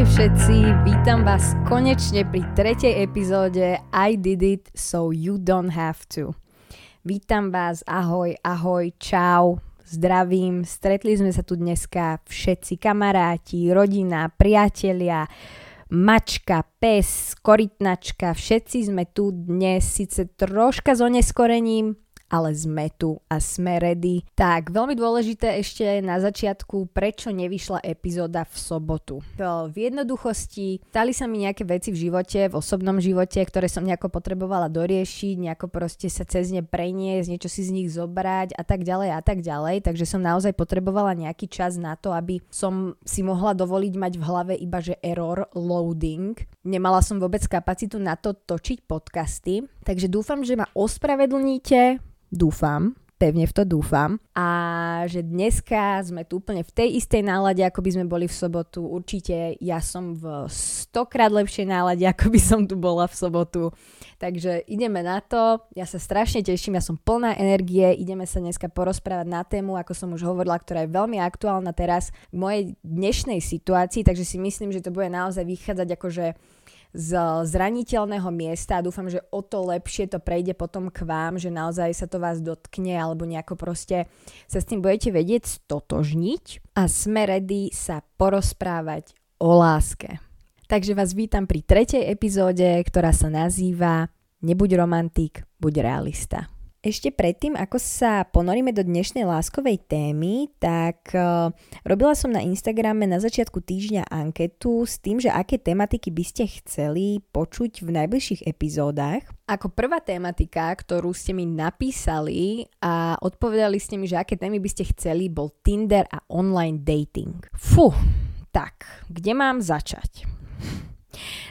Ahojte všetci, vítam vás konečne pri tretej epizóde I did it so you don't have to. Vítam vás, ahoj, ahoj, čau, zdravím. Stretli sme sa tu dneska všetci kamaráti, rodina, priatelia, mačka, pes, korytnačka, všetci sme tu dnes síce troška s oneskorením, ale sme tu a sme ready. Tak, veľmi dôležité ešte na začiatku, prečo nevyšla epizóda v sobotu. V jednoduchosti stali sa mi nejaké veci v živote, v osobnom živote, ktoré som nejako potrebovala doriešiť, nejako proste sa cez ne preniesť, niečo si z nich zobrať a tak ďalej a tak ďalej. Takže som naozaj potrebovala nejaký čas na to, aby som si mohla dovoliť mať v hlave iba, že error loading. Nemala som vôbec kapacitu na to točiť podcasty, takže dúfam, že ma ospravedlníte, dúfam, pevne v to dúfam. A že dneska sme tu úplne v tej istej nálade, ako by sme boli v sobotu. Určite ja som v stokrát lepšej nálade, ako by som tu bola v sobotu. Takže ideme na to. Ja sa strašne teším, ja som plná energie. Ideme sa dneska porozprávať na tému, ako som už hovorila, ktorá je veľmi aktuálna teraz v mojej dnešnej situácii. Takže si myslím, že to bude naozaj vychádzať akože z zraniteľného miesta a dúfam, že o to lepšie to prejde potom k vám, že naozaj sa to vás dotkne alebo nejako proste sa s tým budete vedieť stotožniť a sme ready sa porozprávať o láske. Takže vás vítam pri tretej epizóde, ktorá sa nazýva Nebuď romantik, buď realista. Ešte predtým, ako sa ponoríme do dnešnej láskovej témy, tak uh, robila som na Instagrame na začiatku týždňa anketu s tým, že aké tematiky by ste chceli počuť v najbližších epizódach. Ako prvá tematika, ktorú ste mi napísali a odpovedali ste mi, že aké témy by ste chceli, bol Tinder a online dating. Fú, tak, kde mám začať?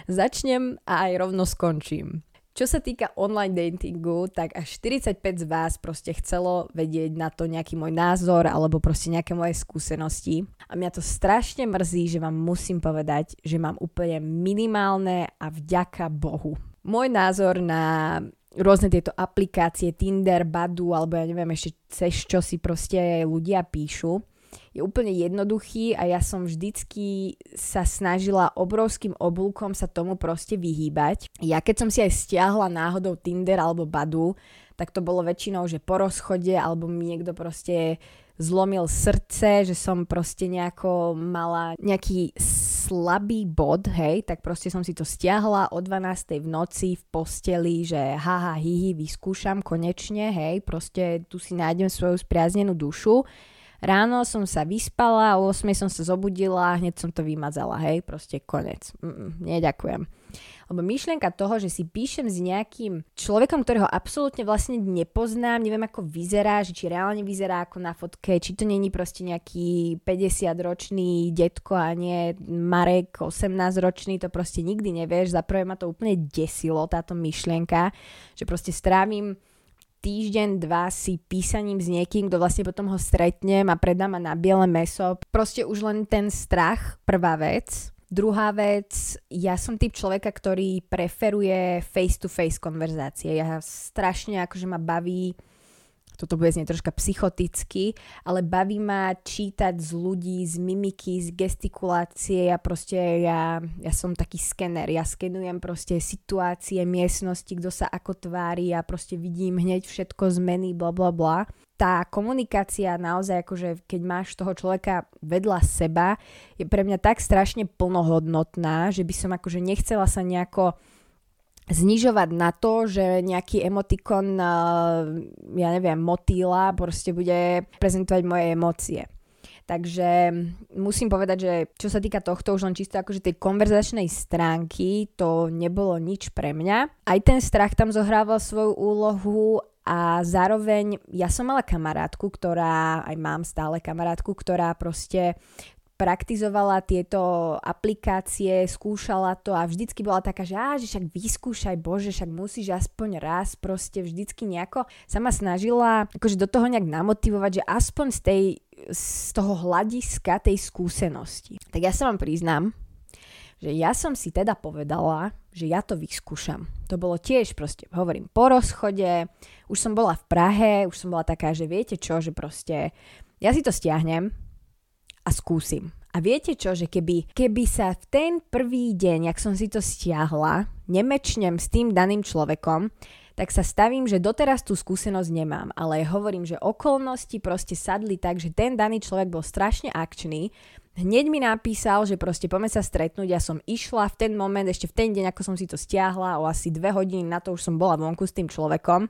Začnem a aj rovno skončím. Čo sa týka online datingu, tak až 45 z vás proste chcelo vedieť na to nejaký môj názor alebo proste nejaké moje skúsenosti. A mňa to strašne mrzí, že vám musím povedať, že mám úplne minimálne a vďaka Bohu. Môj názor na rôzne tieto aplikácie Tinder, Badu alebo ja neviem ešte cez čo si proste ľudia píšu, je úplne jednoduchý a ja som vždycky sa snažila obrovským oblúkom sa tomu proste vyhýbať. Ja keď som si aj stiahla náhodou Tinder alebo Badu, tak to bolo väčšinou, že po rozchode alebo mi niekto proste zlomil srdce, že som proste nejako mala nejaký slabý bod, hej, tak proste som si to stiahla o 12. v noci v posteli, že haha, hihi, vyskúšam konečne, hej, proste tu si nájdem svoju spriaznenú dušu Ráno som sa vyspala, o 8 som sa zobudila, hneď som to vymazala, hej, proste konec. Mm, neďakujem. Lebo myšlienka toho, že si píšem s nejakým človekom, ktorého absolútne vlastne nepoznám, neviem ako vyzerá, že či reálne vyzerá ako na fotke, či to není proste nejaký 50-ročný detko a nie Marek 18-ročný, to proste nikdy nevieš. Za prvé ma to úplne desilo, táto myšlienka, že proste strávim týždeň, dva si písaním s niekým, kto vlastne potom ho stretnem a predá ma na biele meso. Proste už len ten strach, prvá vec. Druhá vec, ja som typ človeka, ktorý preferuje face-to-face konverzácie. Ja strašne akože ma baví toto bude znieť troška psychoticky, ale baví ma čítať z ľudí, z mimiky, z gestikulácie. Ja proste, ja, ja som taký skener. Ja skenujem proste situácie, miestnosti, kto sa ako tvári a proste vidím hneď všetko zmeny, bla bla bla. Tá komunikácia naozaj, akože keď máš toho človeka vedľa seba, je pre mňa tak strašne plnohodnotná, že by som akože nechcela sa nejako znižovať na to, že nejaký emotikon, eh, ja neviem, motýla proste bude prezentovať moje emócie. Takže musím povedať, že čo sa týka tohto, už len čisto akože tej konverzačnej stránky, to nebolo nič pre mňa. Aj ten strach tam zohrával svoju úlohu a zároveň ja som mala kamarátku, ktorá, aj mám stále kamarátku, ktorá proste praktizovala tieto aplikácie, skúšala to a vždycky bola taká, že, á, že však vyskúšaj, bože, však musíš aspoň raz, proste vždycky nejako sa snažila akože do toho nejak namotivovať, že aspoň z, tej, z toho hľadiska tej skúsenosti. Tak ja sa vám priznám, že ja som si teda povedala, že ja to vyskúšam. To bolo tiež proste, hovorím, po rozchode, už som bola v Prahe, už som bola taká, že viete čo, že proste ja si to stiahnem, a skúsim. A viete čo, že keby, keby sa v ten prvý deň, ak som si to stiahla, nemečnem s tým daným človekom, tak sa stavím, že doteraz tú skúsenosť nemám, ale hovorím, že okolnosti proste sadli tak, že ten daný človek bol strašne akčný, hneď mi napísal, že proste poďme sa stretnúť, ja som išla v ten moment, ešte v ten deň, ako som si to stiahla, o asi dve hodiny na to už som bola vonku s tým človekom.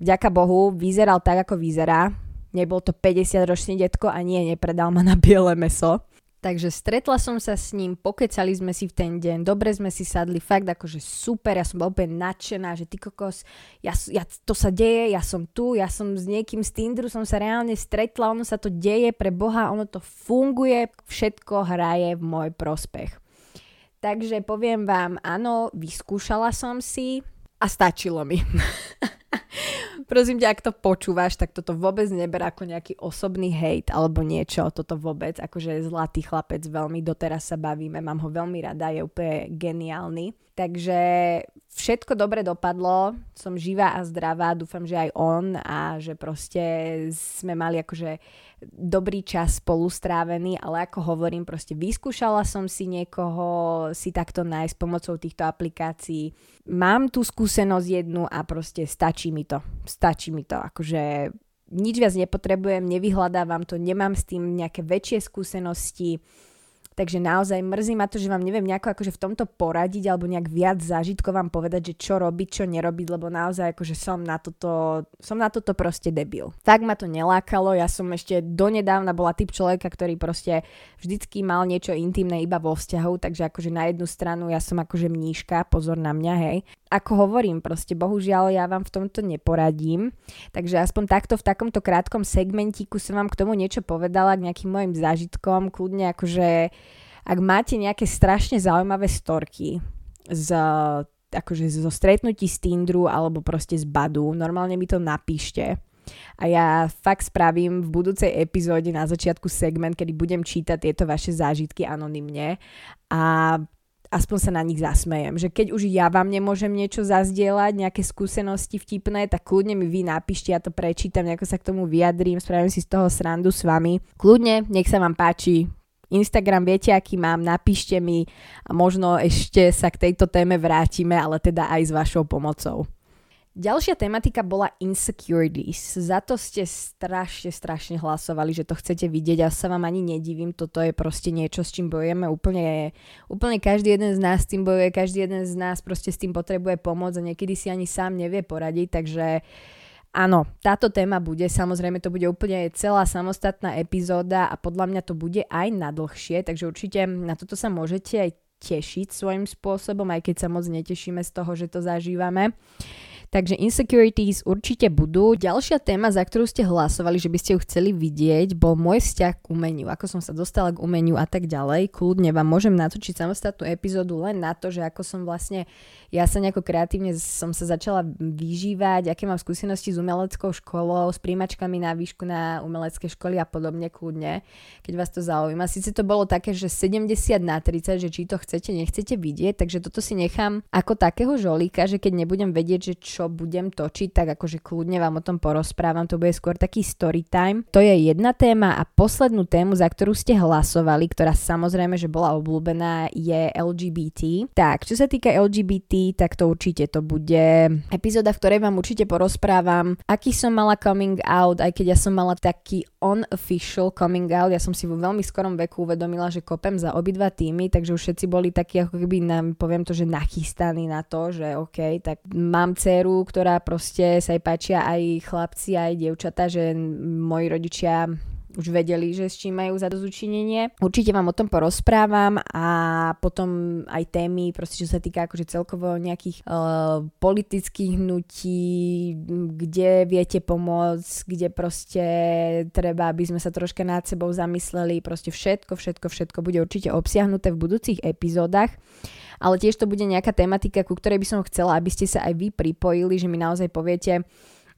Vďaka Bohu, vyzeral tak, ako vyzerá, nebol to 50 ročný detko a nie, nepredal ma na biele meso. Takže stretla som sa s ním, pokecali sme si v ten deň, dobre sme si sadli, fakt akože super, ja som bola úplne nadšená, že ty kokos, ja, ja, to sa deje, ja som tu, ja som s niekým z Tinderu, som sa reálne stretla, ono sa to deje pre Boha, ono to funguje, všetko hraje v môj prospech. Takže poviem vám, áno, vyskúšala som si a stačilo mi. Prosím ťa, ak to počúvaš, tak toto vôbec neber ako nejaký osobný hejt alebo niečo, toto vôbec, akože zlatý chlapec, veľmi doteraz sa bavíme, mám ho veľmi rada, je úplne geniálny. Takže všetko dobre dopadlo, som živá a zdravá, dúfam, že aj on a že proste sme mali akože dobrý čas spolu strávený, ale ako hovorím, proste vyskúšala som si niekoho si takto nájsť pomocou týchto aplikácií. Mám tú skúsenosť jednu a proste stačí mi to. Stačí mi to. Akože nič viac nepotrebujem, nevyhľadávam to, nemám s tým nejaké väčšie skúsenosti Takže naozaj mrzí ma to, že vám neviem nejako akože v tomto poradiť alebo nejak viac zážitkov vám povedať, že čo robiť, čo nerobiť, lebo naozaj akože som na toto, som na toto proste debil. Tak ma to nelákalo, ja som ešte donedávna bola typ človeka, ktorý proste vždycky mal niečo intimné iba vo vzťahu, takže akože na jednu stranu ja som akože mníška, pozor na mňa, hej, ako hovorím, proste bohužiaľ ja vám v tomto neporadím, takže aspoň takto v takomto krátkom segmentíku som vám k tomu niečo povedala, k nejakým mojim zážitkom, kľudne akože ak máte nejaké strašne zaujímavé storky z akože zo stretnutí z Tinderu alebo proste z Badu, normálne mi to napíšte. A ja fakt spravím v budúcej epizóde na začiatku segment, kedy budem čítať tieto vaše zážitky anonymne a aspoň sa na nich zasmejem. Že keď už ja vám nemôžem niečo zazdieľať, nejaké skúsenosti vtipné, tak kľudne mi vy napíšte, ja to prečítam, nejako sa k tomu vyjadrím, spravím si z toho srandu s vami. Kľudne, nech sa vám páči, Instagram viete, aký mám, napíšte mi a možno ešte sa k tejto téme vrátime, ale teda aj s vašou pomocou. Ďalšia tematika bola insecurities. Za to ste strašne, strašne hlasovali, že to chcete vidieť a sa vám ani nedivím. Toto je proste niečo, s čím bojujeme úplne, úplne každý jeden z nás s tým bojuje, každý jeden z nás proste s tým potrebuje pomôcť a niekedy si ani sám nevie poradiť, takže Áno, táto téma bude, samozrejme to bude úplne celá samostatná epizóda a podľa mňa to bude aj na dlhšie, takže určite na toto sa môžete aj tešiť svojím spôsobom, aj keď sa moc netešíme z toho, že to zažívame. Takže insecurities určite budú. Ďalšia téma, za ktorú ste hlasovali, že by ste ju chceli vidieť, bol môj vzťah k umeniu. Ako som sa dostala k umeniu a tak ďalej. Kľudne vám môžem natočiť samostatnú epizódu len na to, že ako som vlastne, ja sa nejako kreatívne som sa začala vyžívať, aké mám skúsenosti s umeleckou školou, s príjmačkami na výšku na umelecké školy a podobne kľudne, keď vás to zaujíma. Sice to bolo také, že 70 na 30, že či to chcete, nechcete vidieť, takže toto si nechám ako takého žolíka, že keď nebudem vedieť, že čo čo budem točiť, tak akože kľudne vám o tom porozprávam, to bude skôr taký story time. To je jedna téma a poslednú tému, za ktorú ste hlasovali, ktorá samozrejme, že bola obľúbená, je LGBT. Tak, čo sa týka LGBT, tak to určite to bude epizóda, v ktorej vám určite porozprávam, aký som mala coming out, aj keď ja som mala taký unofficial coming out, ja som si vo veľmi skorom veku uvedomila, že kopem za obidva týmy, takže už všetci boli takí ako keby nám, poviem to, že nachystaní na to, že OK, tak mám dceru, ktorá proste sa jej páčia aj chlapci, aj dievčata, že moji rodičia už vedeli, že s čím majú zadozučinenie. Určite vám o tom porozprávam a potom aj témy, proste čo sa týka akože celkovo nejakých uh, politických hnutí, kde viete pomôcť, kde proste treba, aby sme sa troška nad sebou zamysleli, proste všetko, všetko, všetko bude určite obsiahnuté v budúcich epizódach ale tiež to bude nejaká tematika, ku ktorej by som chcela, aby ste sa aj vy pripojili, že mi naozaj poviete,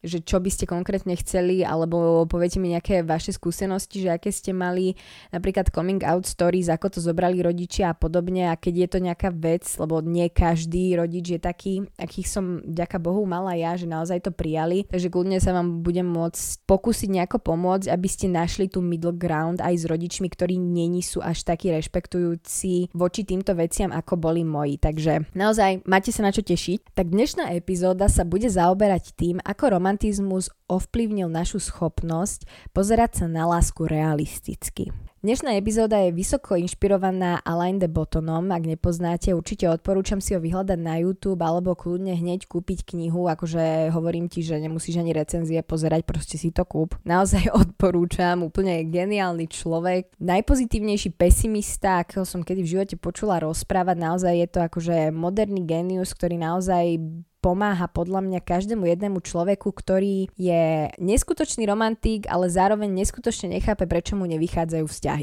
že čo by ste konkrétne chceli, alebo poviete mi nejaké vaše skúsenosti, že aké ste mali napríklad coming out stories, ako to zobrali rodičia a podobne a keď je to nejaká vec, lebo nie každý rodič je taký, akých som ďaká Bohu mala ja, že naozaj to prijali, takže kľudne sa vám budem môcť pokúsiť nejako pomôcť, aby ste našli tú middle ground aj s rodičmi, ktorí není sú až takí rešpektujúci voči týmto veciam, ako boli moji. Takže naozaj máte sa na čo tešiť. Tak dnešná epizóda sa bude zaoberať tým, ako romantizmus ovplyvnil našu schopnosť pozerať sa na lásku realisticky. Dnešná epizóda je vysoko inšpirovaná Alain de Botonom, ak nepoznáte, určite odporúčam si ho vyhľadať na YouTube alebo kľudne hneď kúpiť knihu, akože hovorím ti, že nemusíš ani recenzie pozerať, proste si to kúp. Naozaj odporúčam, úplne geniálny človek, najpozitívnejší pesimista, akého som kedy v živote počula rozprávať, naozaj je to akože moderný genius, ktorý naozaj pomáha podľa mňa každému jednému človeku, ktorý je neskutočný romantík, ale zároveň neskutočne nechápe, prečo mu nevychádzajú vzťahy.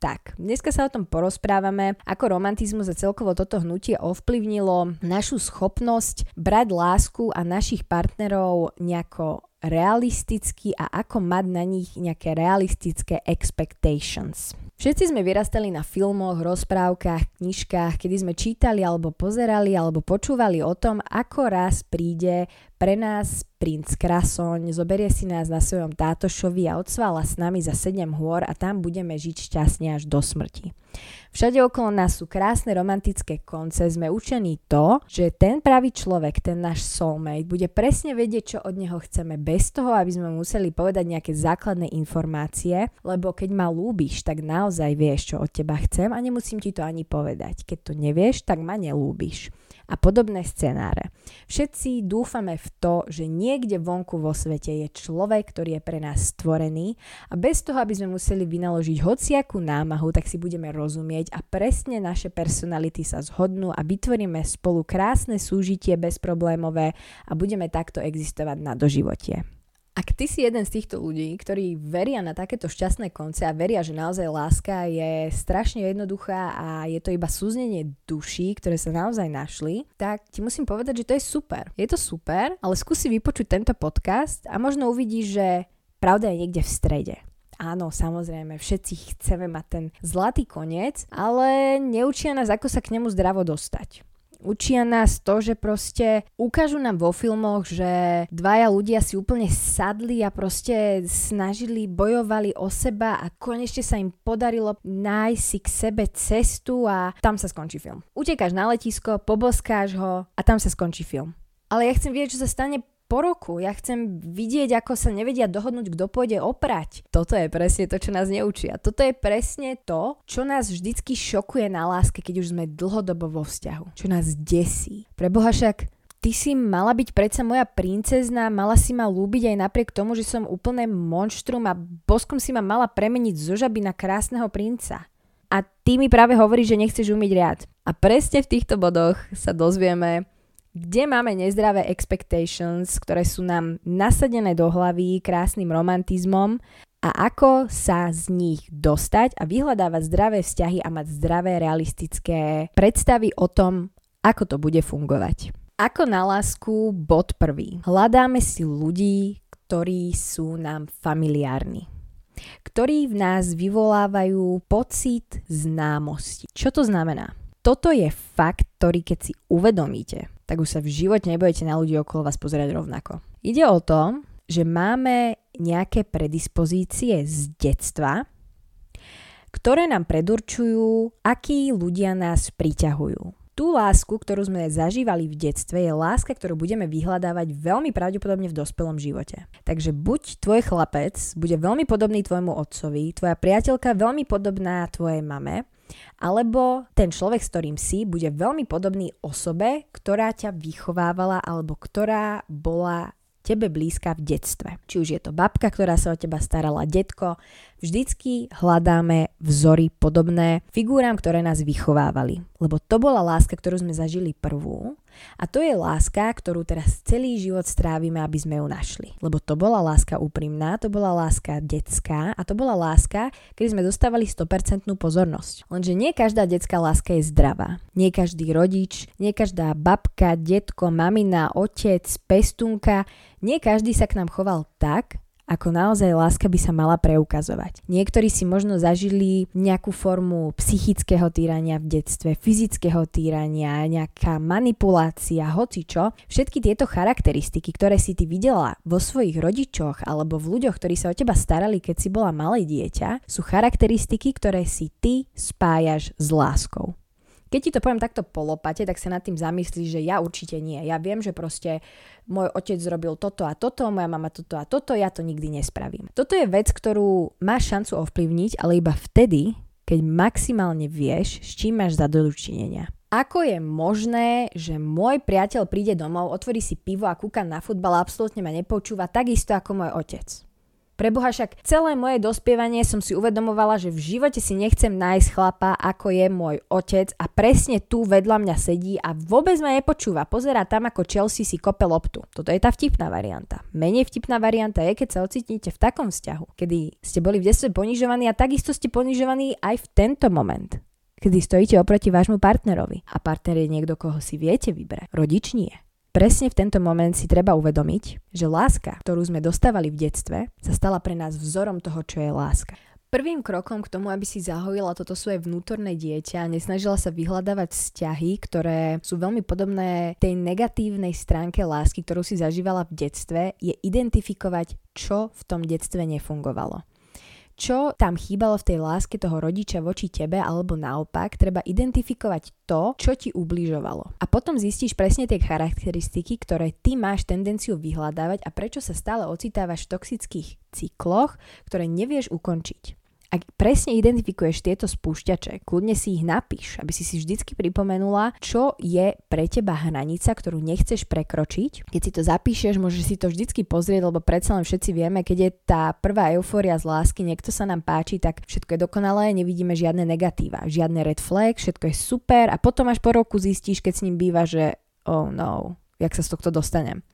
Tak, dneska sa o tom porozprávame, ako romantizmus a celkovo toto hnutie ovplyvnilo našu schopnosť brať lásku a našich partnerov nejako realisticky a ako mať na nich nejaké realistické expectations. Všetci sme vyrastali na filmoch, rozprávkach, knižkách, kedy sme čítali alebo pozerali alebo počúvali o tom, ako raz príde pre nás princ Krasoň, zoberie si nás na svojom tátošovi a odsvala s nami za 7 hôr a tam budeme žiť šťastne až do smrti. Všade okolo nás sú krásne romantické konce, sme učení to, že ten pravý človek, ten náš soulmate, bude presne vedieť, čo od neho chceme bez toho, aby sme museli povedať nejaké základné informácie, lebo keď ma lúbiš, tak naozaj vieš, čo od teba chcem a nemusím ti to ani povedať. Keď to nevieš, tak ma nelúbiš a podobné scenáre. Všetci dúfame v to, že niekde vonku vo svete je človek, ktorý je pre nás stvorený a bez toho, aby sme museli vynaložiť hociakú námahu, tak si budeme rozumieť a presne naše personality sa zhodnú a vytvoríme spolu krásne súžitie bezproblémové a budeme takto existovať na doživotie. Ak ty si jeden z týchto ľudí, ktorí veria na takéto šťastné konce a veria, že naozaj láska je strašne jednoduchá a je to iba súznenie duší, ktoré sa naozaj našli, tak ti musím povedať, že to je super. Je to super, ale skúsi vypočuť tento podcast a možno uvidíš, že pravda je niekde v strede. Áno, samozrejme, všetci chceme mať ten zlatý koniec, ale neučia nás, ako sa k nemu zdravo dostať. Učia nás to, že proste ukážu nám vo filmoch, že dvaja ľudia si úplne sadli a proste snažili, bojovali o seba a konečne sa im podarilo nájsť si k sebe cestu a tam sa skončí film. Utekáš na letisko, poboskáš ho a tam sa skončí film. Ale ja chcem vedieť, čo sa stane po roku. Ja chcem vidieť, ako sa nevedia dohodnúť, kto pôjde oprať. Toto je presne to, čo nás neučia. Toto je presne to, čo nás vždycky šokuje na láske, keď už sme dlhodobo vo vzťahu. Čo nás desí. Preboha však ty si mala byť predsa moja princezna, mala si ma lúbiť aj napriek tomu, že som úplne monštrum a boskom si ma mala premeniť zo žaby na krásneho princa. A ty mi práve hovoríš, že nechceš umyť riad. A presne v týchto bodoch sa dozvieme, kde máme nezdravé expectations, ktoré sú nám nasadené do hlavy krásnym romantizmom a ako sa z nich dostať a vyhľadávať zdravé vzťahy a mať zdravé realistické predstavy o tom, ako to bude fungovať. Ako na lásku bod prvý. Hľadáme si ľudí, ktorí sú nám familiárni ktorí v nás vyvolávajú pocit známosti. Čo to znamená? Toto je fakt, ktorý keď si uvedomíte, tak už sa v živote nebudete na ľudí okolo vás pozerať rovnako. Ide o to, že máme nejaké predispozície z detstva, ktoré nám predurčujú, akí ľudia nás priťahujú. Tú lásku, ktorú sme zažívali v detstve, je láska, ktorú budeme vyhľadávať veľmi pravdepodobne v dospelom živote. Takže buď tvoj chlapec bude veľmi podobný tvojmu otcovi, tvoja priateľka veľmi podobná tvojej mame, alebo ten človek, s ktorým si, bude veľmi podobný osobe, ktorá ťa vychovávala alebo ktorá bola tebe blízka v detstve. Či už je to babka, ktorá sa o teba starala, detko, Vždycky hľadáme vzory podobné figúram, ktoré nás vychovávali. Lebo to bola láska, ktorú sme zažili prvú a to je láska, ktorú teraz celý život strávime, aby sme ju našli. Lebo to bola láska úprimná, to bola láska detská a to bola láska, kedy sme dostávali 100% pozornosť. Lenže nie každá detská láska je zdravá. Nie každý rodič, nie každá babka, detko, mamina, otec, pestunka, nie každý sa k nám choval tak, ako naozaj láska by sa mala preukazovať. Niektorí si možno zažili nejakú formu psychického týrania v detstve, fyzického týrania, nejaká manipulácia, hocičo. Všetky tieto charakteristiky, ktoré si ty videla vo svojich rodičoch alebo v ľuďoch, ktorí sa o teba starali, keď si bola malé dieťa, sú charakteristiky, ktoré si ty spájaš s láskou. Keď ti to poviem takto polopate, tak sa nad tým zamyslíš, že ja určite nie. Ja viem, že proste môj otec zrobil toto a toto, moja mama toto a toto, ja to nikdy nespravím. Toto je vec, ktorú máš šancu ovplyvniť, ale iba vtedy, keď maximálne vieš, s čím máš za dočinenia. Ako je možné, že môj priateľ príde domov, otvorí si pivo a kúka na futbal a absolútne ma nepočúva takisto ako môj otec? Preboha však celé moje dospievanie som si uvedomovala, že v živote si nechcem nájsť chlapa, ako je môj otec a presne tu vedľa mňa sedí a vôbec ma nepočúva. Pozerá tam, ako Chelsea si kope loptu. Toto je tá vtipná varianta. Menej vtipná varianta je, keď sa ocitnete v takom vzťahu, kedy ste boli v detstve ponižovaní a takisto ste ponižovaní aj v tento moment kedy stojíte oproti vášmu partnerovi. A partner je niekto, koho si viete vybrať. Rodič nie. Presne v tento moment si treba uvedomiť, že láska, ktorú sme dostávali v detstve, sa stala pre nás vzorom toho, čo je láska. Prvým krokom k tomu, aby si zahojila toto svoje vnútorné dieťa a nesnažila sa vyhľadávať vzťahy, ktoré sú veľmi podobné tej negatívnej stránke lásky, ktorú si zažívala v detstve, je identifikovať, čo v tom detstve nefungovalo čo tam chýbalo v tej láske toho rodiča voči tebe, alebo naopak, treba identifikovať to, čo ti ubližovalo. A potom zistíš presne tie charakteristiky, ktoré ty máš tendenciu vyhľadávať a prečo sa stále ocitávaš v toxických cykloch, ktoré nevieš ukončiť. Ak presne identifikuješ tieto spúšťače, kľudne si ich napíš, aby si si vždycky pripomenula, čo je pre teba hranica, ktorú nechceš prekročiť. Keď si to zapíšeš, môžeš si to vždycky pozrieť, lebo predsa len všetci vieme, keď je tá prvá eufória z lásky, niekto sa nám páči, tak všetko je dokonalé, nevidíme žiadne negatíva, žiadne red flag, všetko je super a potom až po roku zistíš, keď s ním býva, že oh no, jak sa z tohto dostanem.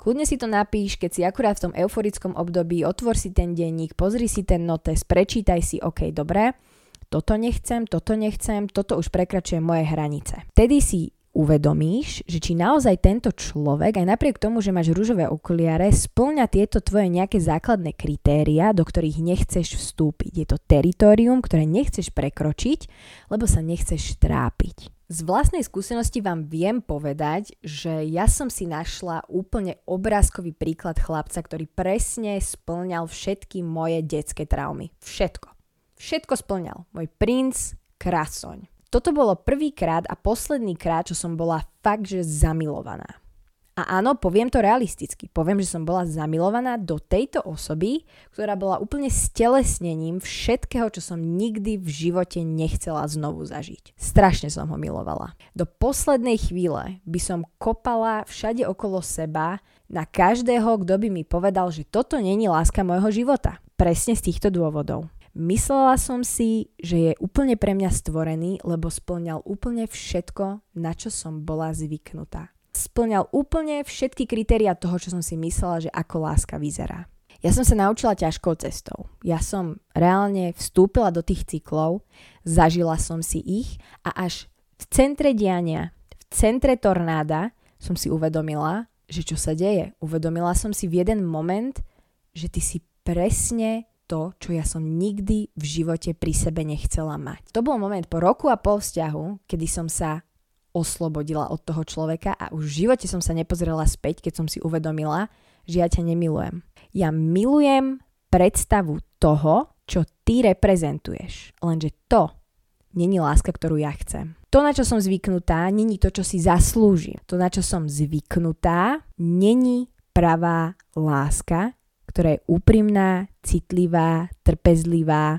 Kľudne si to napíš, keď si akurát v tom euforickom období, otvor si ten denník, pozri si ten notes, prečítaj si, OK, dobre, toto nechcem, toto nechcem, toto už prekračuje moje hranice. Vtedy si uvedomíš, že či naozaj tento človek, aj napriek tomu, že máš rúžové okuliare, splňa tieto tvoje nejaké základné kritéria, do ktorých nechceš vstúpiť. Je to teritorium, ktoré nechceš prekročiť, lebo sa nechceš trápiť. Z vlastnej skúsenosti vám viem povedať, že ja som si našla úplne obrázkový príklad chlapca, ktorý presne splňal všetky moje detské traumy. Všetko. Všetko splňal. Môj princ, krasoň. Toto bolo prvýkrát a posledný krát, čo som bola fakt, že zamilovaná. A áno, poviem to realisticky. Poviem, že som bola zamilovaná do tejto osoby, ktorá bola úplne stelesnením všetkého, čo som nikdy v živote nechcela znovu zažiť. Strašne som ho milovala. Do poslednej chvíle by som kopala všade okolo seba na každého, kto by mi povedal, že toto není láska môjho života. Presne z týchto dôvodov. Myslela som si, že je úplne pre mňa stvorený, lebo splňal úplne všetko, na čo som bola zvyknutá splňal úplne všetky kritéria toho, čo som si myslela, že ako láska vyzerá. Ja som sa naučila ťažkou cestou. Ja som reálne vstúpila do tých cyklov, zažila som si ich a až v centre diania, v centre tornáda som si uvedomila, že čo sa deje. Uvedomila som si v jeden moment, že ty si presne to, čo ja som nikdy v živote pri sebe nechcela mať. To bol moment po roku a pol vzťahu, kedy som sa oslobodila od toho človeka a už v živote som sa nepozrela späť, keď som si uvedomila, že ja ťa nemilujem. Ja milujem predstavu toho, čo ty reprezentuješ. Lenže to není láska, ktorú ja chcem. To, na čo som zvyknutá, není to, čo si zaslúžim. To, na čo som zvyknutá, není pravá láska, ktorá je úprimná, citlivá, trpezlivá.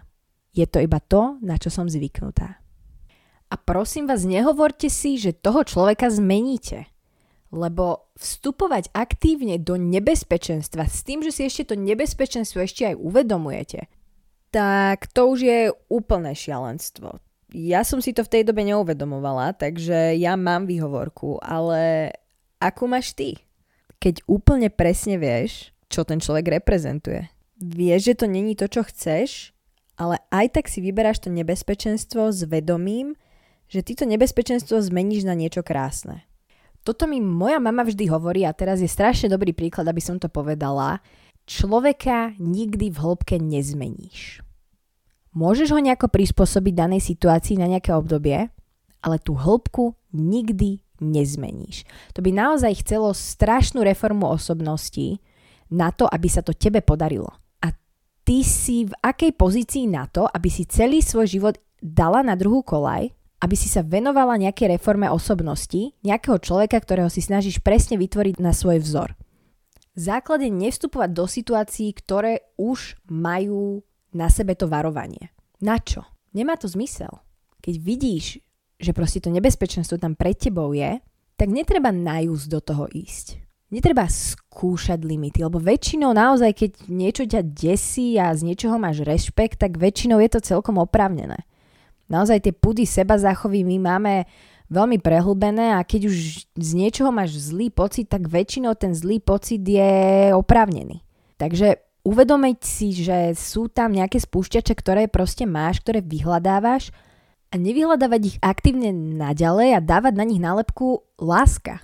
Je to iba to, na čo som zvyknutá. A prosím vás, nehovorte si, že toho človeka zmeníte. Lebo vstupovať aktívne do nebezpečenstva s tým, že si ešte to nebezpečenstvo ešte aj uvedomujete, tak to už je úplné šialenstvo. Ja som si to v tej dobe neuvedomovala, takže ja mám výhovorku, ale akú máš ty? Keď úplne presne vieš, čo ten človek reprezentuje. Vieš, že to není to, čo chceš, ale aj tak si vyberáš to nebezpečenstvo s vedomím, že ty to nebezpečenstvo zmeníš na niečo krásne. Toto mi moja mama vždy hovorí a teraz je strašne dobrý príklad, aby som to povedala. Človeka nikdy v hĺbke nezmeníš. Môžeš ho nejako prispôsobiť danej situácii na nejaké obdobie, ale tú hĺbku nikdy nezmeníš. To by naozaj chcelo strašnú reformu osobnosti na to, aby sa to tebe podarilo. A ty si v akej pozícii na to, aby si celý svoj život dala na druhú kolaj aby si sa venovala nejakej reforme osobnosti, nejakého človeka, ktorého si snažíš presne vytvoriť na svoj vzor. Základ je nevstupovať do situácií, ktoré už majú na sebe to varovanie. Na čo? Nemá to zmysel. Keď vidíš, že proste to nebezpečenstvo tam pred tebou je, tak netreba najúsť do toho ísť. Netreba skúšať limity, lebo väčšinou naozaj, keď niečo ťa desí a z niečoho máš rešpekt, tak väčšinou je to celkom oprávnené naozaj tie pudy seba zachovy my máme veľmi prehlbené a keď už z niečoho máš zlý pocit, tak väčšinou ten zlý pocit je oprávnený. Takže uvedomiť si, že sú tam nejaké spúšťače, ktoré proste máš, ktoré vyhľadávaš a nevyhľadávať ich aktívne naďalej a dávať na nich nálepku láska.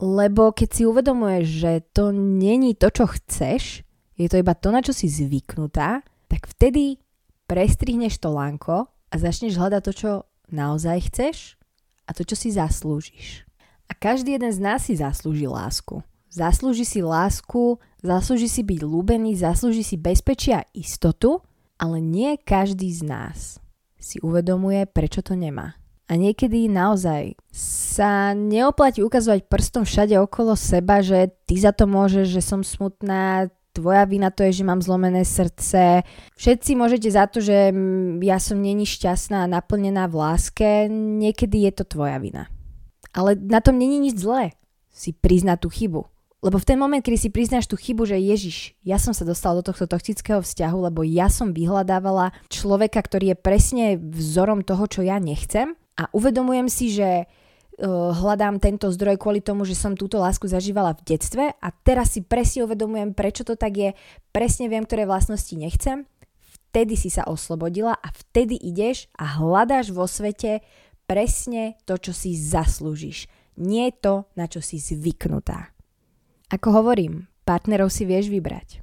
Lebo keď si uvedomuješ, že to není to, čo chceš, je to iba to, na čo si zvyknutá, tak vtedy prestrihneš to lánko a začneš hľadať to, čo naozaj chceš a to, čo si zaslúžiš. A každý jeden z nás si zaslúži lásku. Zaslúži si lásku, zaslúži si byť ľúbený, zaslúži si bezpečia a istotu, ale nie každý z nás si uvedomuje, prečo to nemá. A niekedy naozaj sa neoplatí ukazovať prstom všade okolo seba, že ty za to môžeš, že som smutná, tvoja vina to je, že mám zlomené srdce. Všetci môžete za to, že ja som není šťastná a naplnená v láske, niekedy je to tvoja vina. Ale na tom není nič zlé si priznať tú chybu. Lebo v ten moment, kedy si priznáš tú chybu, že Ježiš, ja som sa dostala do tohto toxického vzťahu, lebo ja som vyhľadávala človeka, ktorý je presne vzorom toho, čo ja nechcem a uvedomujem si, že hľadám tento zdroj kvôli tomu, že som túto lásku zažívala v detstve a teraz si presne uvedomujem, prečo to tak je, presne viem, ktoré vlastnosti nechcem, vtedy si sa oslobodila a vtedy ideš a hľadáš vo svete presne to, čo si zaslúžiš. Nie to, na čo si zvyknutá. Ako hovorím, partnerov si vieš vybrať.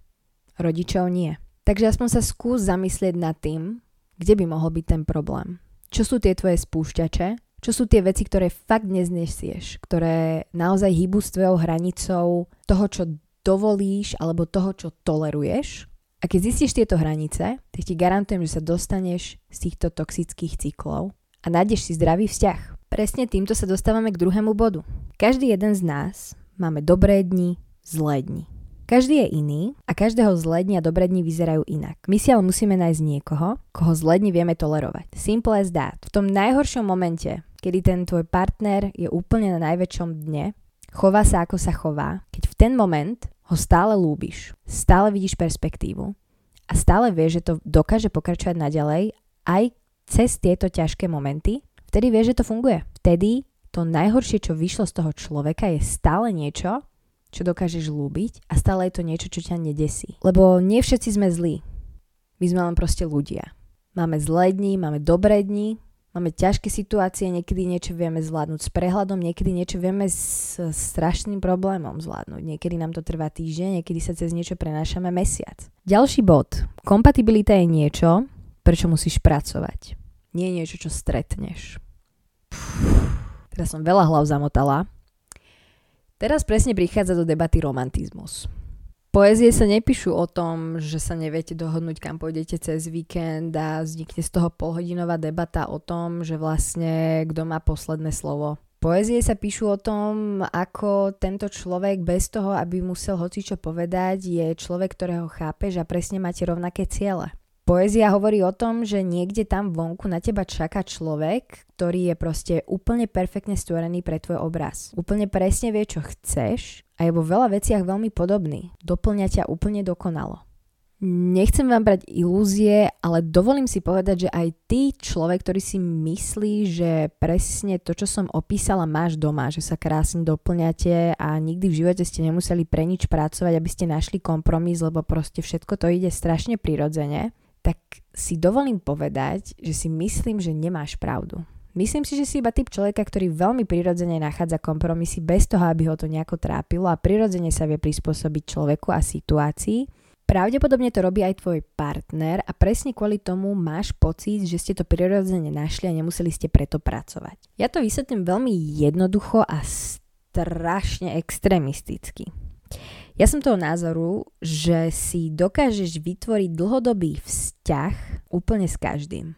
Rodičov nie. Takže aspoň sa skús zamyslieť nad tým, kde by mohol byť ten problém. Čo sú tie tvoje spúšťače čo sú tie veci, ktoré fakt neznesieš, ktoré naozaj hýbu s tvojou hranicou toho, čo dovolíš alebo toho, čo toleruješ. A keď zistíš tieto hranice, tak ti garantujem, že sa dostaneš z týchto toxických cyklov a nájdeš si zdravý vzťah. Presne týmto sa dostávame k druhému bodu. Každý jeden z nás máme dobré dni, zlé dni. Každý je iný a každého zlé dni a dobré dni vyzerajú inak. My si ale musíme nájsť niekoho, koho zlé dni vieme tolerovať. Simple as that. V tom najhoršom momente, kedy ten tvoj partner je úplne na najväčšom dne, chová sa ako sa chová, keď v ten moment ho stále lúbiš, stále vidíš perspektívu a stále vieš, že to dokáže pokračovať naďalej aj cez tieto ťažké momenty, vtedy vieš, že to funguje. Vtedy to najhoršie, čo vyšlo z toho človeka, je stále niečo, čo dokážeš lúbiť a stále je to niečo, čo ťa nedesí. Lebo nie všetci sme zlí. My sme len proste ľudia. Máme zlé dni, máme dobré dni, Máme ťažké situácie, niekedy niečo vieme zvládnuť s prehľadom, niekedy niečo vieme s strašným problémom zvládnuť. Niekedy nám to trvá týždeň, niekedy sa cez niečo prenášame mesiac. Ďalší bod. Kompatibilita je niečo, prečo musíš pracovať. Nie je niečo, čo stretneš. teraz som veľa hlav zamotala. Teraz presne prichádza do debaty romantizmus. Poézie sa nepíšu o tom, že sa neviete dohodnúť, kam pôjdete cez víkend a vznikne z toho polhodinová debata o tom, že vlastne kto má posledné slovo. Poézie sa píšu o tom, ako tento človek bez toho, aby musel hocičo povedať, je človek, ktorého chápeš a presne máte rovnaké ciele. Poézia hovorí o tom, že niekde tam vonku na teba čaká človek, ktorý je proste úplne perfektne stvorený pre tvoj obraz. Úplne presne vie, čo chceš a je vo veľa veciach veľmi podobný. Doplňa ťa úplne dokonalo. Nechcem vám brať ilúzie, ale dovolím si povedať, že aj ty človek, ktorý si myslí, že presne to, čo som opísala, máš doma, že sa krásne doplňate a nikdy v živote ste nemuseli pre nič pracovať, aby ste našli kompromis, lebo proste všetko to ide strašne prirodzene, tak si dovolím povedať, že si myslím, že nemáš pravdu. Myslím si, že si iba typ človeka, ktorý veľmi prirodzene nachádza kompromisy bez toho, aby ho to nejako trápilo a prirodzene sa vie prispôsobiť človeku a situácii Pravdepodobne to robí aj tvoj partner a presne kvôli tomu máš pocit, že ste to prirodzene našli a nemuseli ste preto pracovať. Ja to vysvetlím veľmi jednoducho a strašne extrémisticky. Ja som toho názoru, že si dokážeš vytvoriť dlhodobý vzťah úplne s každým.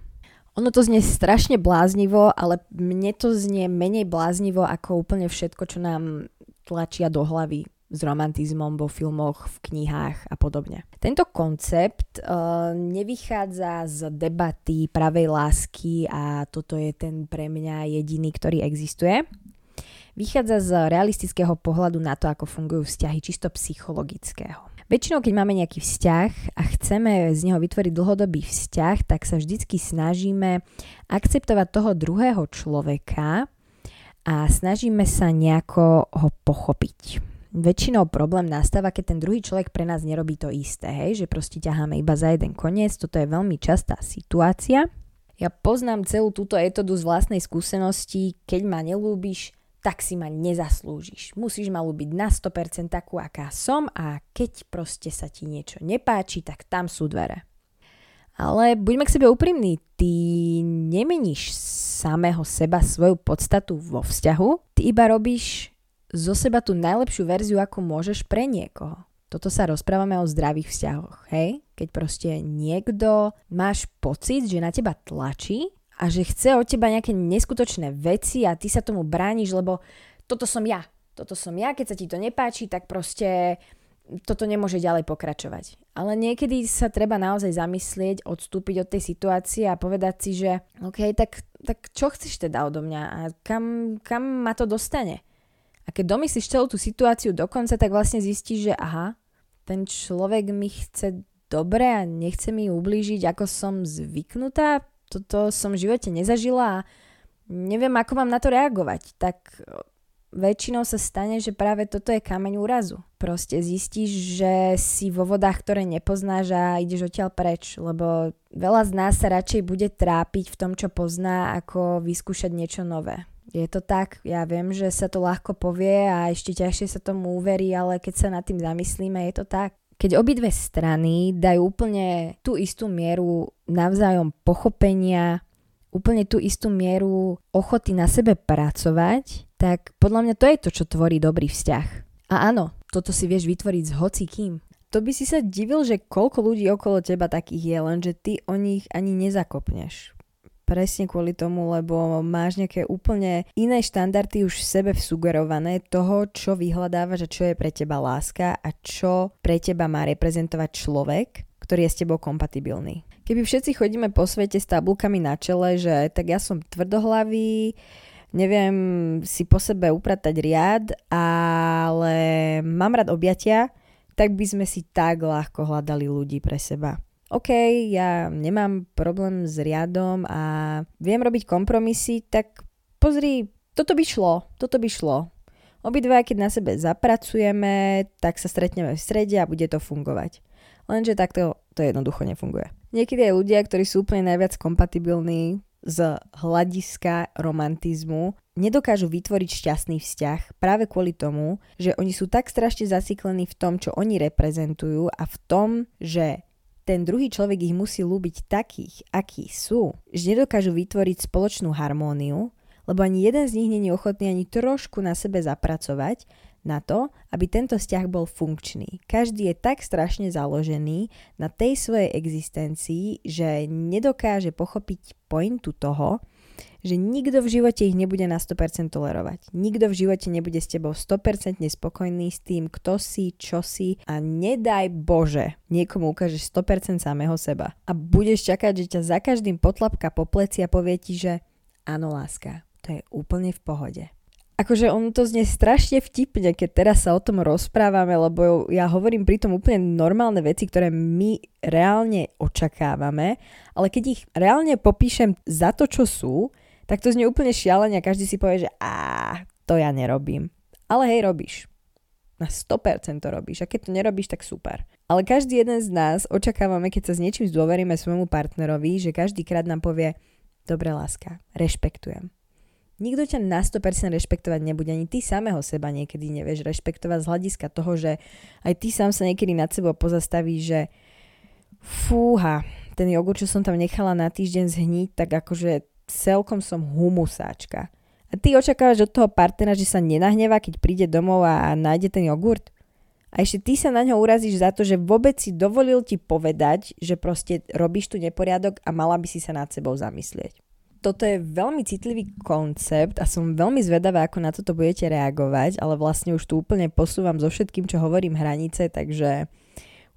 Ono to znie strašne bláznivo, ale mne to znie menej bláznivo ako úplne všetko, čo nám tlačia do hlavy s romantizmom vo filmoch, v knihách a podobne. Tento koncept uh, nevychádza z debaty pravej lásky a toto je ten pre mňa jediný, ktorý existuje. Vychádza z realistického pohľadu na to, ako fungujú vzťahy, čisto psychologického. Väčšinou, keď máme nejaký vzťah a chceme z neho vytvoriť dlhodobý vzťah, tak sa vždycky snažíme akceptovať toho druhého človeka a snažíme sa nejako ho pochopiť väčšinou problém nastáva, keď ten druhý človek pre nás nerobí to isté, hej, že proste ťaháme iba za jeden koniec, toto je veľmi častá situácia. Ja poznám celú túto etodu z vlastnej skúsenosti, keď ma nelúbiš, tak si ma nezaslúžiš. Musíš ma ľúbiť na 100% takú, aká som a keď proste sa ti niečo nepáči, tak tam sú dvere. Ale buďme k sebe úprimní, ty nemeníš samého seba svoju podstatu vo vzťahu, ty iba robíš zo seba tú najlepšiu verziu, ako môžeš pre niekoho. Toto sa rozprávame o zdravých vzťahoch, hej? Keď proste niekto máš pocit, že na teba tlačí a že chce od teba nejaké neskutočné veci a ty sa tomu brániš, lebo toto som ja. Toto som ja, keď sa ti to nepáči, tak proste toto nemôže ďalej pokračovať. Ale niekedy sa treba naozaj zamyslieť, odstúpiť od tej situácie a povedať si, že OK, tak, tak čo chceš teda odo mňa a kam, kam ma to dostane? A keď domyslíš celú tú situáciu dokonca, tak vlastne zistíš, že aha, ten človek mi chce dobre a nechce mi ublížiť, ako som zvyknutá. Toto som v živote nezažila a neviem, ako mám na to reagovať. Tak väčšinou sa stane, že práve toto je kameň úrazu. Proste zistíš, že si vo vodách, ktoré nepoznáš a ideš odtiaľ preč, lebo veľa z nás sa radšej bude trápiť v tom, čo pozná, ako vyskúšať niečo nové. Je to tak, ja viem, že sa to ľahko povie a ešte ťažšie sa tomu uverí, ale keď sa nad tým zamyslíme, je to tak. Keď obidve strany dajú úplne tú istú mieru navzájom pochopenia, úplne tú istú mieru ochoty na sebe pracovať, tak podľa mňa to je to, čo tvorí dobrý vzťah. A áno, toto si vieš vytvoriť s hocikým. To by si sa divil, že koľko ľudí okolo teba takých je, lenže ty o nich ani nezakopneš presne kvôli tomu, lebo máš nejaké úplne iné štandardy už v sebe sugerované toho, čo vyhľadáva, že čo je pre teba láska a čo pre teba má reprezentovať človek, ktorý je s tebou kompatibilný. Keby všetci chodíme po svete s tabulkami na čele, že tak ja som tvrdohlavý, neviem si po sebe upratať riad, ale mám rád objatia, tak by sme si tak ľahko hľadali ľudí pre seba. OK, ja nemám problém s riadom a viem robiť kompromisy, tak pozri, toto by šlo, toto by šlo. Obidva, keď na sebe zapracujeme, tak sa stretneme v strede a bude to fungovať. Lenže takto to jednoducho nefunguje. Niekedy aj ľudia, ktorí sú úplne najviac kompatibilní z hľadiska romantizmu, nedokážu vytvoriť šťastný vzťah práve kvôli tomu, že oni sú tak strašne zaciklení v tom, čo oni reprezentujú a v tom, že ten druhý človek ich musí ľúbiť takých, akí sú, že nedokážu vytvoriť spoločnú harmóniu, lebo ani jeden z nich není ochotný ani trošku na sebe zapracovať na to, aby tento vzťah bol funkčný. Každý je tak strašne založený na tej svojej existencii, že nedokáže pochopiť pointu toho, že nikto v živote ich nebude na 100% tolerovať. Nikto v živote nebude s tebou 100% spokojný s tým, kto si, čo si a nedaj Bože, niekomu ukážeš 100% samého seba. A budeš čakať, že ťa za každým potlapka po pleci a povie ti, že áno láska, to je úplne v pohode. Akože on to znie strašne vtipne, keď teraz sa o tom rozprávame, lebo ja hovorím pritom úplne normálne veci, ktoré my reálne očakávame, ale keď ich reálne popíšem za to, čo sú, tak to znie úplne šialene a každý si povie, že á, to ja nerobím. Ale hej, robíš. Na 100% to robíš. A keď to nerobíš, tak super. Ale každý jeden z nás očakávame, keď sa s niečím zdôveríme svojmu partnerovi, že každý krát nám povie, dobre láska, rešpektujem Nikto ťa na 100% rešpektovať nebude, ani ty samého seba niekedy nevieš rešpektovať z hľadiska toho, že aj ty sám sa niekedy nad sebou pozastavíš, že fúha, ten jogurt, čo som tam nechala na týždeň zhniť, tak akože celkom som humusáčka. A ty očakávaš od toho partnera, že sa nenahneva, keď príde domov a nájde ten jogurt? A ešte ty sa na ňo urazíš za to, že vôbec si dovolil ti povedať, že proste robíš tu neporiadok a mala by si sa nad sebou zamyslieť toto je veľmi citlivý koncept a som veľmi zvedavá, ako na toto budete reagovať, ale vlastne už tu úplne posúvam so všetkým, čo hovorím hranice, takže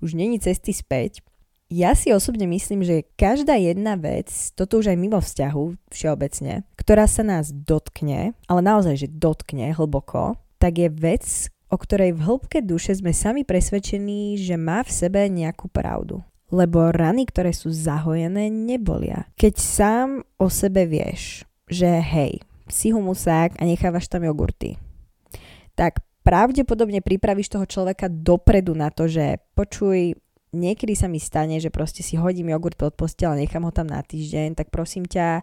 už není cesty späť. Ja si osobne myslím, že každá jedna vec, toto už aj mimo vzťahu všeobecne, ktorá sa nás dotkne, ale naozaj, že dotkne hlboko, tak je vec, o ktorej v hĺbke duše sme sami presvedčení, že má v sebe nejakú pravdu lebo rany, ktoré sú zahojené, nebolia. Keď sám o sebe vieš, že hej, si humusák a nechávaš tam jogurty, tak pravdepodobne pripravíš toho človeka dopredu na to, že počuj, niekedy sa mi stane, že proste si hodím jogurt pod postel a nechám ho tam na týždeň, tak prosím ťa,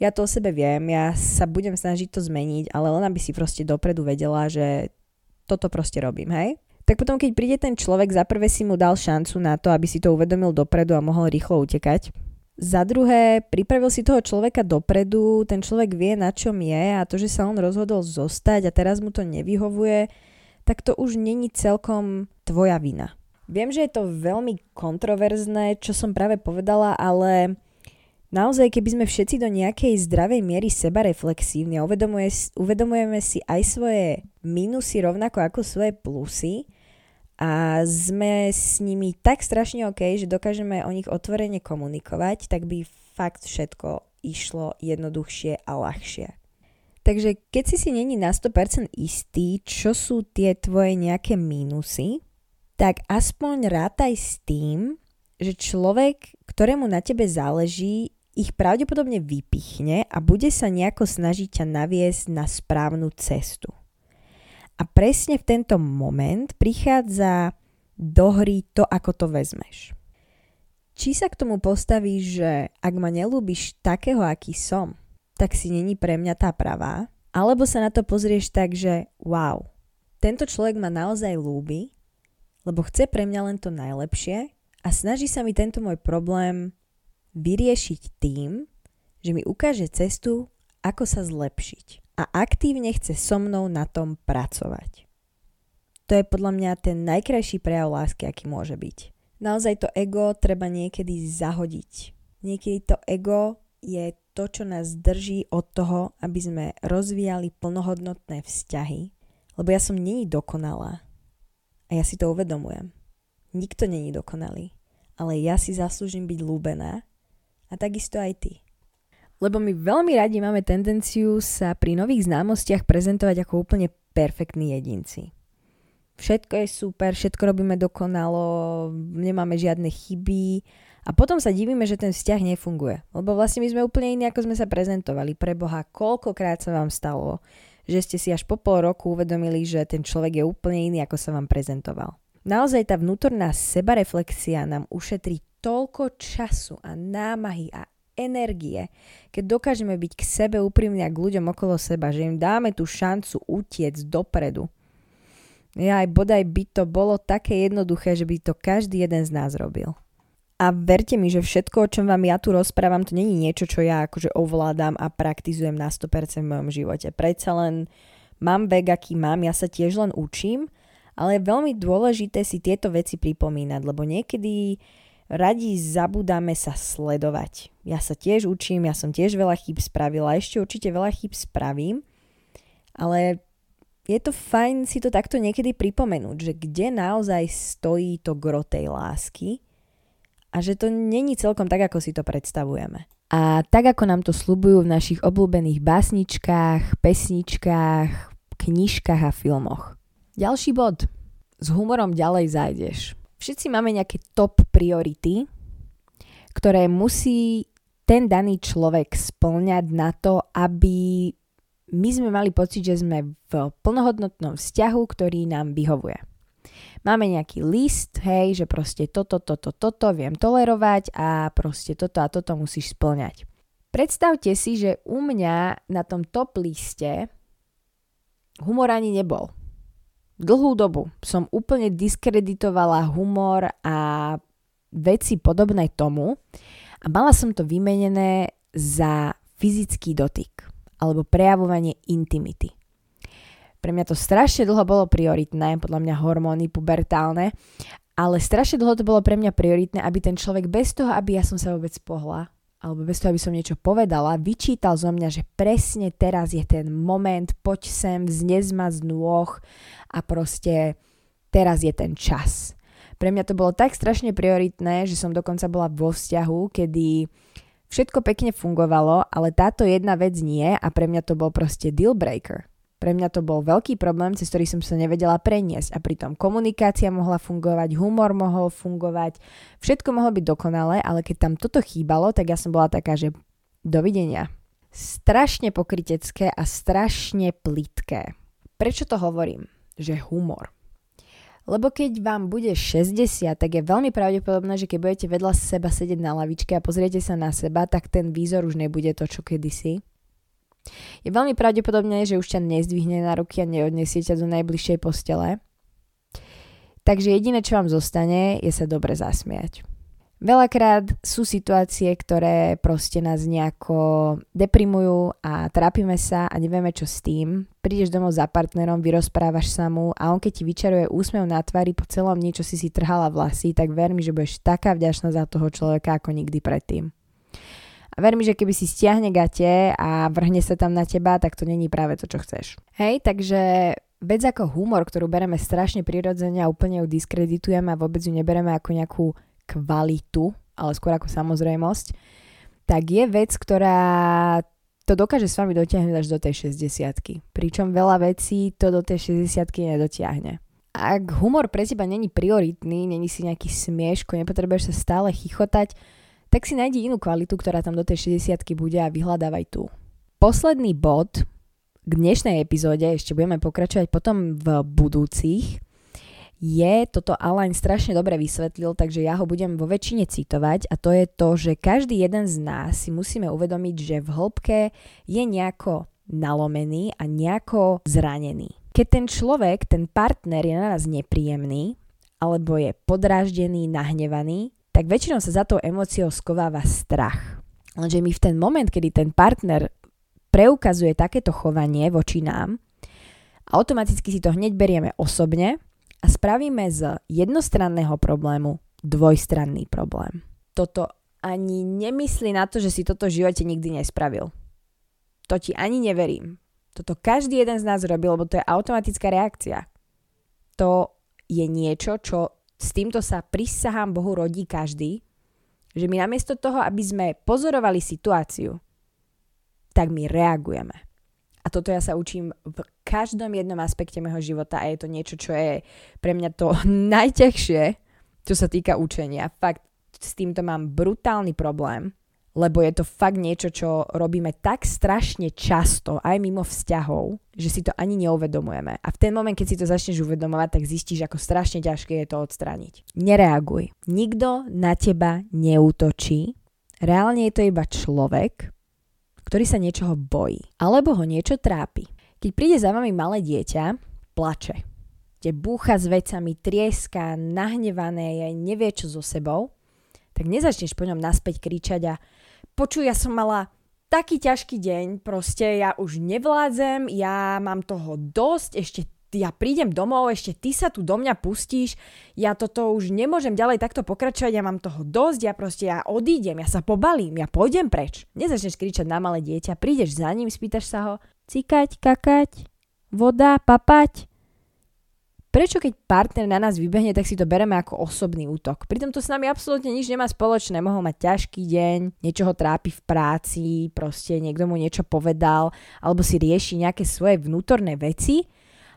ja to o sebe viem, ja sa budem snažiť to zmeniť, ale len aby si proste dopredu vedela, že toto proste robím, hej? Tak potom keď príde ten človek, za prvé si mu dal šancu na to, aby si to uvedomil dopredu a mohol rýchlo utekať. Za druhé, pripravil si toho človeka dopredu, ten človek vie, na čom je a to, že sa on rozhodol zostať a teraz mu to nevyhovuje, tak to už není celkom tvoja vina. Viem, že je to veľmi kontroverzné, čo som práve povedala, ale naozaj, keby sme všetci do nejakej zdravej miery seba reflexívni a uvedomuje, uvedomujeme si aj svoje minusy rovnako ako svoje plusy, a sme s nimi tak strašne OK, že dokážeme o nich otvorene komunikovať, tak by fakt všetko išlo jednoduchšie a ľahšie. Takže keď si si není na 100% istý, čo sú tie tvoje nejaké mínusy, tak aspoň rátaj s tým, že človek, ktorému na tebe záleží, ich pravdepodobne vypichne a bude sa nejako snažiť ťa naviesť na správnu cestu. A presne v tento moment prichádza do hry to, ako to vezmeš. Či sa k tomu postavíš, že ak ma nelúbiš takého, aký som, tak si není pre mňa tá pravá, alebo sa na to pozrieš tak, že wow, tento človek ma naozaj lúbi, lebo chce pre mňa len to najlepšie a snaží sa mi tento môj problém vyriešiť tým, že mi ukáže cestu, ako sa zlepšiť a aktívne chce so mnou na tom pracovať. To je podľa mňa ten najkrajší prejav lásky, aký môže byť. Naozaj to ego treba niekedy zahodiť. Niekedy to ego je to, čo nás drží od toho, aby sme rozvíjali plnohodnotné vzťahy, lebo ja som není dokonalá. A ja si to uvedomujem. Nikto není dokonalý. Ale ja si zaslúžim byť lúbená a takisto aj ty lebo my veľmi radi máme tendenciu sa pri nových známostiach prezentovať ako úplne perfektní jedinci. Všetko je super, všetko robíme dokonalo, nemáme žiadne chyby a potom sa divíme, že ten vzťah nefunguje. Lebo vlastne my sme úplne iní, ako sme sa prezentovali. Pre Boha, koľkokrát sa vám stalo, že ste si až po pol roku uvedomili, že ten človek je úplne iný, ako sa vám prezentoval. Naozaj tá vnútorná sebareflexia nám ušetrí toľko času a námahy a energie, keď dokážeme byť k sebe úprimní a k ľuďom okolo seba, že im dáme tú šancu utiec dopredu. Ja aj bodaj by to bolo také jednoduché, že by to každý jeden z nás robil. A verte mi, že všetko, o čom vám ja tu rozprávam, to není niečo, čo ja akože ovládam a praktizujem na 100% v mojom živote. Predsa len mám vek, aký mám, ja sa tiež len učím, ale je veľmi dôležité si tieto veci pripomínať, lebo niekedy radi zabudáme sa sledovať. Ja sa tiež učím, ja som tiež veľa chýb spravila, ešte určite veľa chýb spravím, ale je to fajn si to takto niekedy pripomenúť, že kde naozaj stojí to gro tej lásky a že to není celkom tak, ako si to predstavujeme. A tak, ako nám to slubujú v našich obľúbených básničkách, pesničkách, knižkách a filmoch. Ďalší bod. S humorom ďalej zájdeš. Všetci máme nejaké top priority, ktoré musí ten daný človek splňať na to, aby my sme mali pocit, že sme v plnohodnotnom vzťahu, ktorý nám vyhovuje. Máme nejaký list, hej, že proste toto, toto, toto viem tolerovať a proste toto a toto musíš splňať. Predstavte si, že u mňa na tom top liste humor ani nebol. Dlhú dobu som úplne diskreditovala humor a veci podobné tomu a mala som to vymenené za fyzický dotyk alebo prejavovanie intimity. Pre mňa to strašne dlho bolo prioritné, podľa mňa hormóny pubertálne, ale strašne dlho to bolo pre mňa prioritné, aby ten človek bez toho, aby ja som sa vôbec pohla, alebo bez toho, aby som niečo povedala, vyčítal zo mňa, že presne teraz je ten moment, poď sem, vznes ma z nôh a proste teraz je ten čas. Pre mňa to bolo tak strašne prioritné, že som dokonca bola vo vzťahu, kedy všetko pekne fungovalo, ale táto jedna vec nie a pre mňa to bol proste deal breaker. Pre mňa to bol veľký problém, cez ktorý som sa nevedela preniesť a pritom komunikácia mohla fungovať, humor mohol fungovať, všetko mohlo byť dokonalé, ale keď tam toto chýbalo, tak ja som bola taká, že dovidenia. Strašne pokrytecké a strašne plitké. Prečo to hovorím? Že humor. Lebo keď vám bude 60, tak je veľmi pravdepodobné, že keď budete vedľa seba sedieť na lavičke a pozriete sa na seba, tak ten výzor už nebude to, čo kedysi. Je veľmi pravdepodobné, že už ťa nezdvihne na ruky a neodnesie ťa do najbližšej postele. Takže jediné, čo vám zostane, je sa dobre zasmiať. Veľakrát sú situácie, ktoré proste nás nejako deprimujú a trápime sa a nevieme čo s tým. Prídeš domov za partnerom, vyrozprávaš sa mu a on keď ti vyčaruje úsmev na tvári po celom dni, čo si si trhala vlasy, tak ver mi, že budeš taká vďačná za toho človeka ako nikdy predtým. A ver mi, že keby si stiahne gate a vrhne sa tam na teba, tak to není práve to, čo chceš. Hej, takže vec ako humor, ktorú bereme strašne prirodzene a úplne ju diskreditujeme a vôbec ju nebereme ako nejakú kvalitu, ale skôr ako samozrejmosť, tak je vec, ktorá to dokáže s vami dotiahnuť až do tej 60 Pričom veľa vecí to do tej 60 nedotiahne. Ak humor pre teba není prioritný, není si nejaký smieško, nepotrebuješ sa stále chichotať, tak si nájdi inú kvalitu, ktorá tam do tej 60 bude a vyhľadávaj tú. Posledný bod k dnešnej epizóde, ešte budeme pokračovať potom v budúcich, je, toto Alain strašne dobre vysvetlil, takže ja ho budem vo väčšine citovať a to je to, že každý jeden z nás si musíme uvedomiť, že v hĺbke je nejako nalomený a nejako zranený. Keď ten človek, ten partner je na nás nepríjemný, alebo je podráždený, nahnevaný, tak väčšinou sa za tou emóciou skováva strach. Lenže my v ten moment, kedy ten partner preukazuje takéto chovanie voči nám, automaticky si to hneď berieme osobne a spravíme z jednostranného problému dvojstranný problém. Toto ani nemyslí na to, že si toto v živote nikdy nespravil. To ti ani neverím. Toto každý jeden z nás robil, lebo to je automatická reakcia. To je niečo, čo s týmto sa prisahám Bohu rodí každý, že my namiesto toho, aby sme pozorovali situáciu, tak my reagujeme. A toto ja sa učím v každom jednom aspekte môjho života a je to niečo, čo je pre mňa to najťažšie, čo sa týka učenia. Fakt, s týmto mám brutálny problém, lebo je to fakt niečo, čo robíme tak strašne často, aj mimo vzťahov, že si to ani neuvedomujeme. A v ten moment, keď si to začneš uvedomovať, tak zistíš, ako strašne ťažké je to odstrániť. Nereaguj. Nikto na teba neútočí. Reálne je to iba človek, ktorý sa niečoho bojí. Alebo ho niečo trápi. Keď príde za vami malé dieťa, plače. Kde búcha s vecami, trieska, nahnevané je, nevie čo so sebou, tak nezačneš po ňom naspäť kričať a počuj, ja som mala taký ťažký deň, proste ja už nevládzem, ja mám toho dosť, ešte ja prídem domov, ešte ty sa tu do mňa pustíš, ja toto už nemôžem ďalej takto pokračovať, ja mám toho dosť, ja proste ja odídem, ja sa pobalím, ja pôjdem preč. Nezačneš kričať na malé dieťa, prídeš za ním, spýtaš sa ho, cikať, kakať, voda, papať. Prečo keď partner na nás vybehne, tak si to bereme ako osobný útok? Pritom to s nami absolútne nič nemá spoločné. Mohol mať ťažký deň, niečo ho trápi v práci, proste niekto mu niečo povedal, alebo si rieši nejaké svoje vnútorné veci,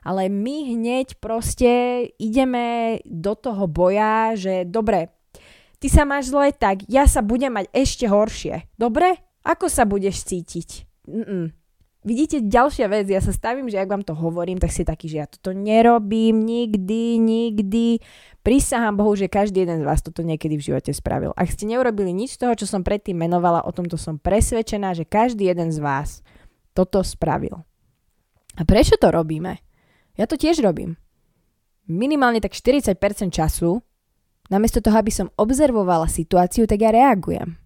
ale my hneď proste ideme do toho boja, že dobre, ty sa máš zle, tak ja sa budem mať ešte horšie. Dobre? Ako sa budeš cítiť? Mm-mm vidíte, ďalšia vec, ja sa stavím, že ak vám to hovorím, tak si taký, že ja toto nerobím nikdy, nikdy. Prisahám Bohu, že každý jeden z vás toto niekedy v živote spravil. Ak ste neurobili nič z toho, čo som predtým menovala, o tomto som presvedčená, že každý jeden z vás toto spravil. A prečo to robíme? Ja to tiež robím. Minimálne tak 40% času, namiesto toho, aby som observovala situáciu, tak ja reagujem.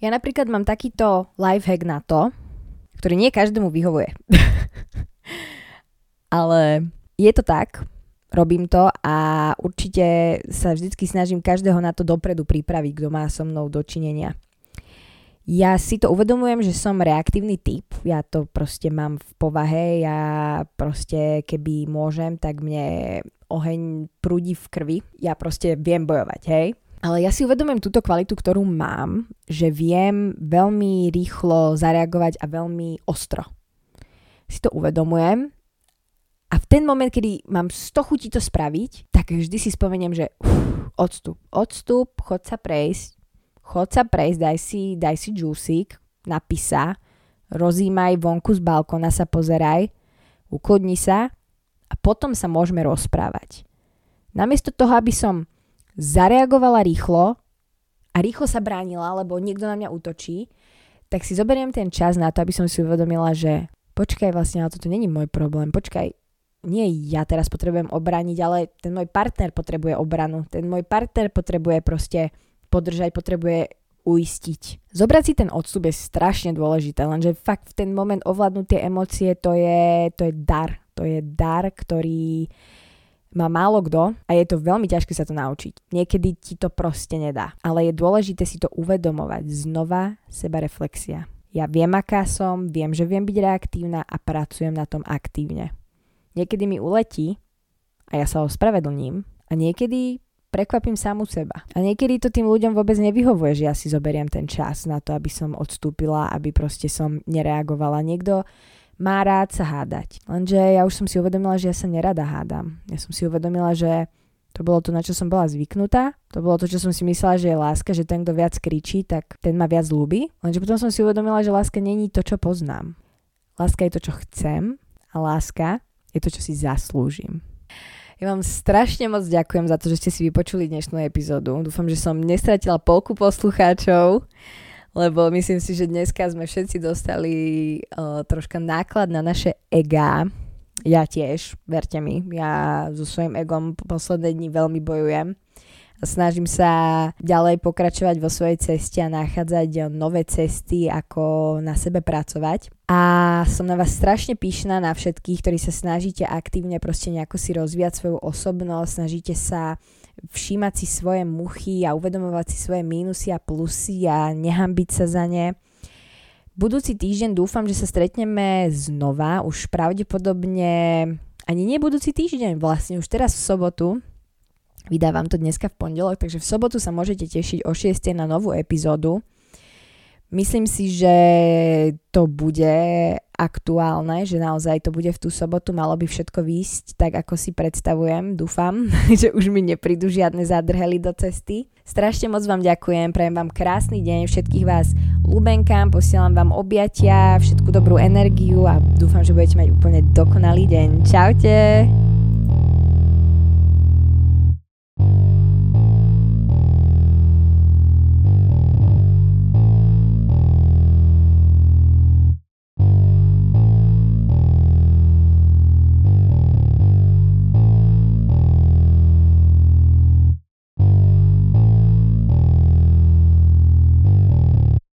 Ja napríklad mám takýto life hack na to, ktorý nie každému vyhovuje. Ale je to tak, robím to a určite sa vždycky snažím každého na to dopredu pripraviť, kto má so mnou dočinenia. Ja si to uvedomujem, že som reaktívny typ, ja to proste mám v povahe, ja proste keby môžem, tak mne oheň prúdi v krvi, ja proste viem bojovať, hej. Ale ja si uvedomujem túto kvalitu, ktorú mám, že viem veľmi rýchlo zareagovať a veľmi ostro. Si to uvedomujem a v ten moment, kedy mám 100 chutí to spraviť, tak vždy si spomeniem, že uf, odstup, odstup, chod sa prejsť, chod sa prejsť, daj si, daj si džúsik, napísa, rozímaj vonku z balkona sa pozeraj, uklodni sa a potom sa môžeme rozprávať. Namiesto toho, aby som zareagovala rýchlo a rýchlo sa bránila, lebo niekto na mňa útočí, tak si zoberiem ten čas na to, aby som si uvedomila, že počkaj vlastne, ale toto není môj problém, počkaj, nie ja teraz potrebujem obrániť, ale ten môj partner potrebuje obranu, ten môj partner potrebuje proste podržať, potrebuje uistiť. Zobrať si ten odstup je strašne dôležité, lenže fakt v ten moment ovládnuť tie emócie, to je, to je dar. To je dar, ktorý má málo kto a je to veľmi ťažké sa to naučiť. Niekedy ti to proste nedá. Ale je dôležité si to uvedomovať. Znova seba reflexia. Ja viem, aká som, viem, že viem byť reaktívna a pracujem na tom aktívne. Niekedy mi uletí a ja sa ospravedlním a niekedy prekvapím samu seba. A niekedy to tým ľuďom vôbec nevyhovuje, že ja si zoberiem ten čas na to, aby som odstúpila, aby proste som nereagovala. Niekto má rád sa hádať. Lenže ja už som si uvedomila, že ja sa nerada hádam. Ja som si uvedomila, že to bolo to, na čo som bola zvyknutá. To bolo to, čo som si myslela, že je láska, že ten, kto viac kričí, tak ten ma viac ľúbi. Lenže potom som si uvedomila, že láska není to, čo poznám. Láska je to, čo chcem a láska je to, čo si zaslúžim. Ja vám strašne moc ďakujem za to, že ste si vypočuli dnešnú epizódu. Dúfam, že som nestratila polku poslucháčov lebo myslím si, že dneska sme všetci dostali uh, troška náklad na naše ega. Ja tiež, verte mi, ja so svojím egom posledné dni veľmi bojujem. Snažím sa ďalej pokračovať vo svojej ceste a nachádzať nové cesty, ako na sebe pracovať. A som na vás strašne pyšná na všetkých, ktorí sa snažíte aktívne proste nejako si rozvíjať svoju osobnosť, snažíte sa všímať si svoje muchy a uvedomovať si svoje mínusy a plusy a nehambiť sa za ne. Budúci týždeň dúfam, že sa stretneme znova, už pravdepodobne ani nie budúci týždeň, vlastne už teraz v sobotu. Vydávam to dneska v pondelok, takže v sobotu sa môžete tešiť o 6. na novú epizódu. Myslím si, že to bude aktuálne, že naozaj to bude v tú sobotu, malo by všetko výjsť tak, ako si predstavujem. Dúfam, že už mi neprídu žiadne zadrhely do cesty. Strašne moc vám ďakujem, prajem vám krásny deň, všetkých vás ľúbenkám, posielam vám objatia, všetku dobrú energiu a dúfam, že budete mať úplne dokonalý deň. Čaute!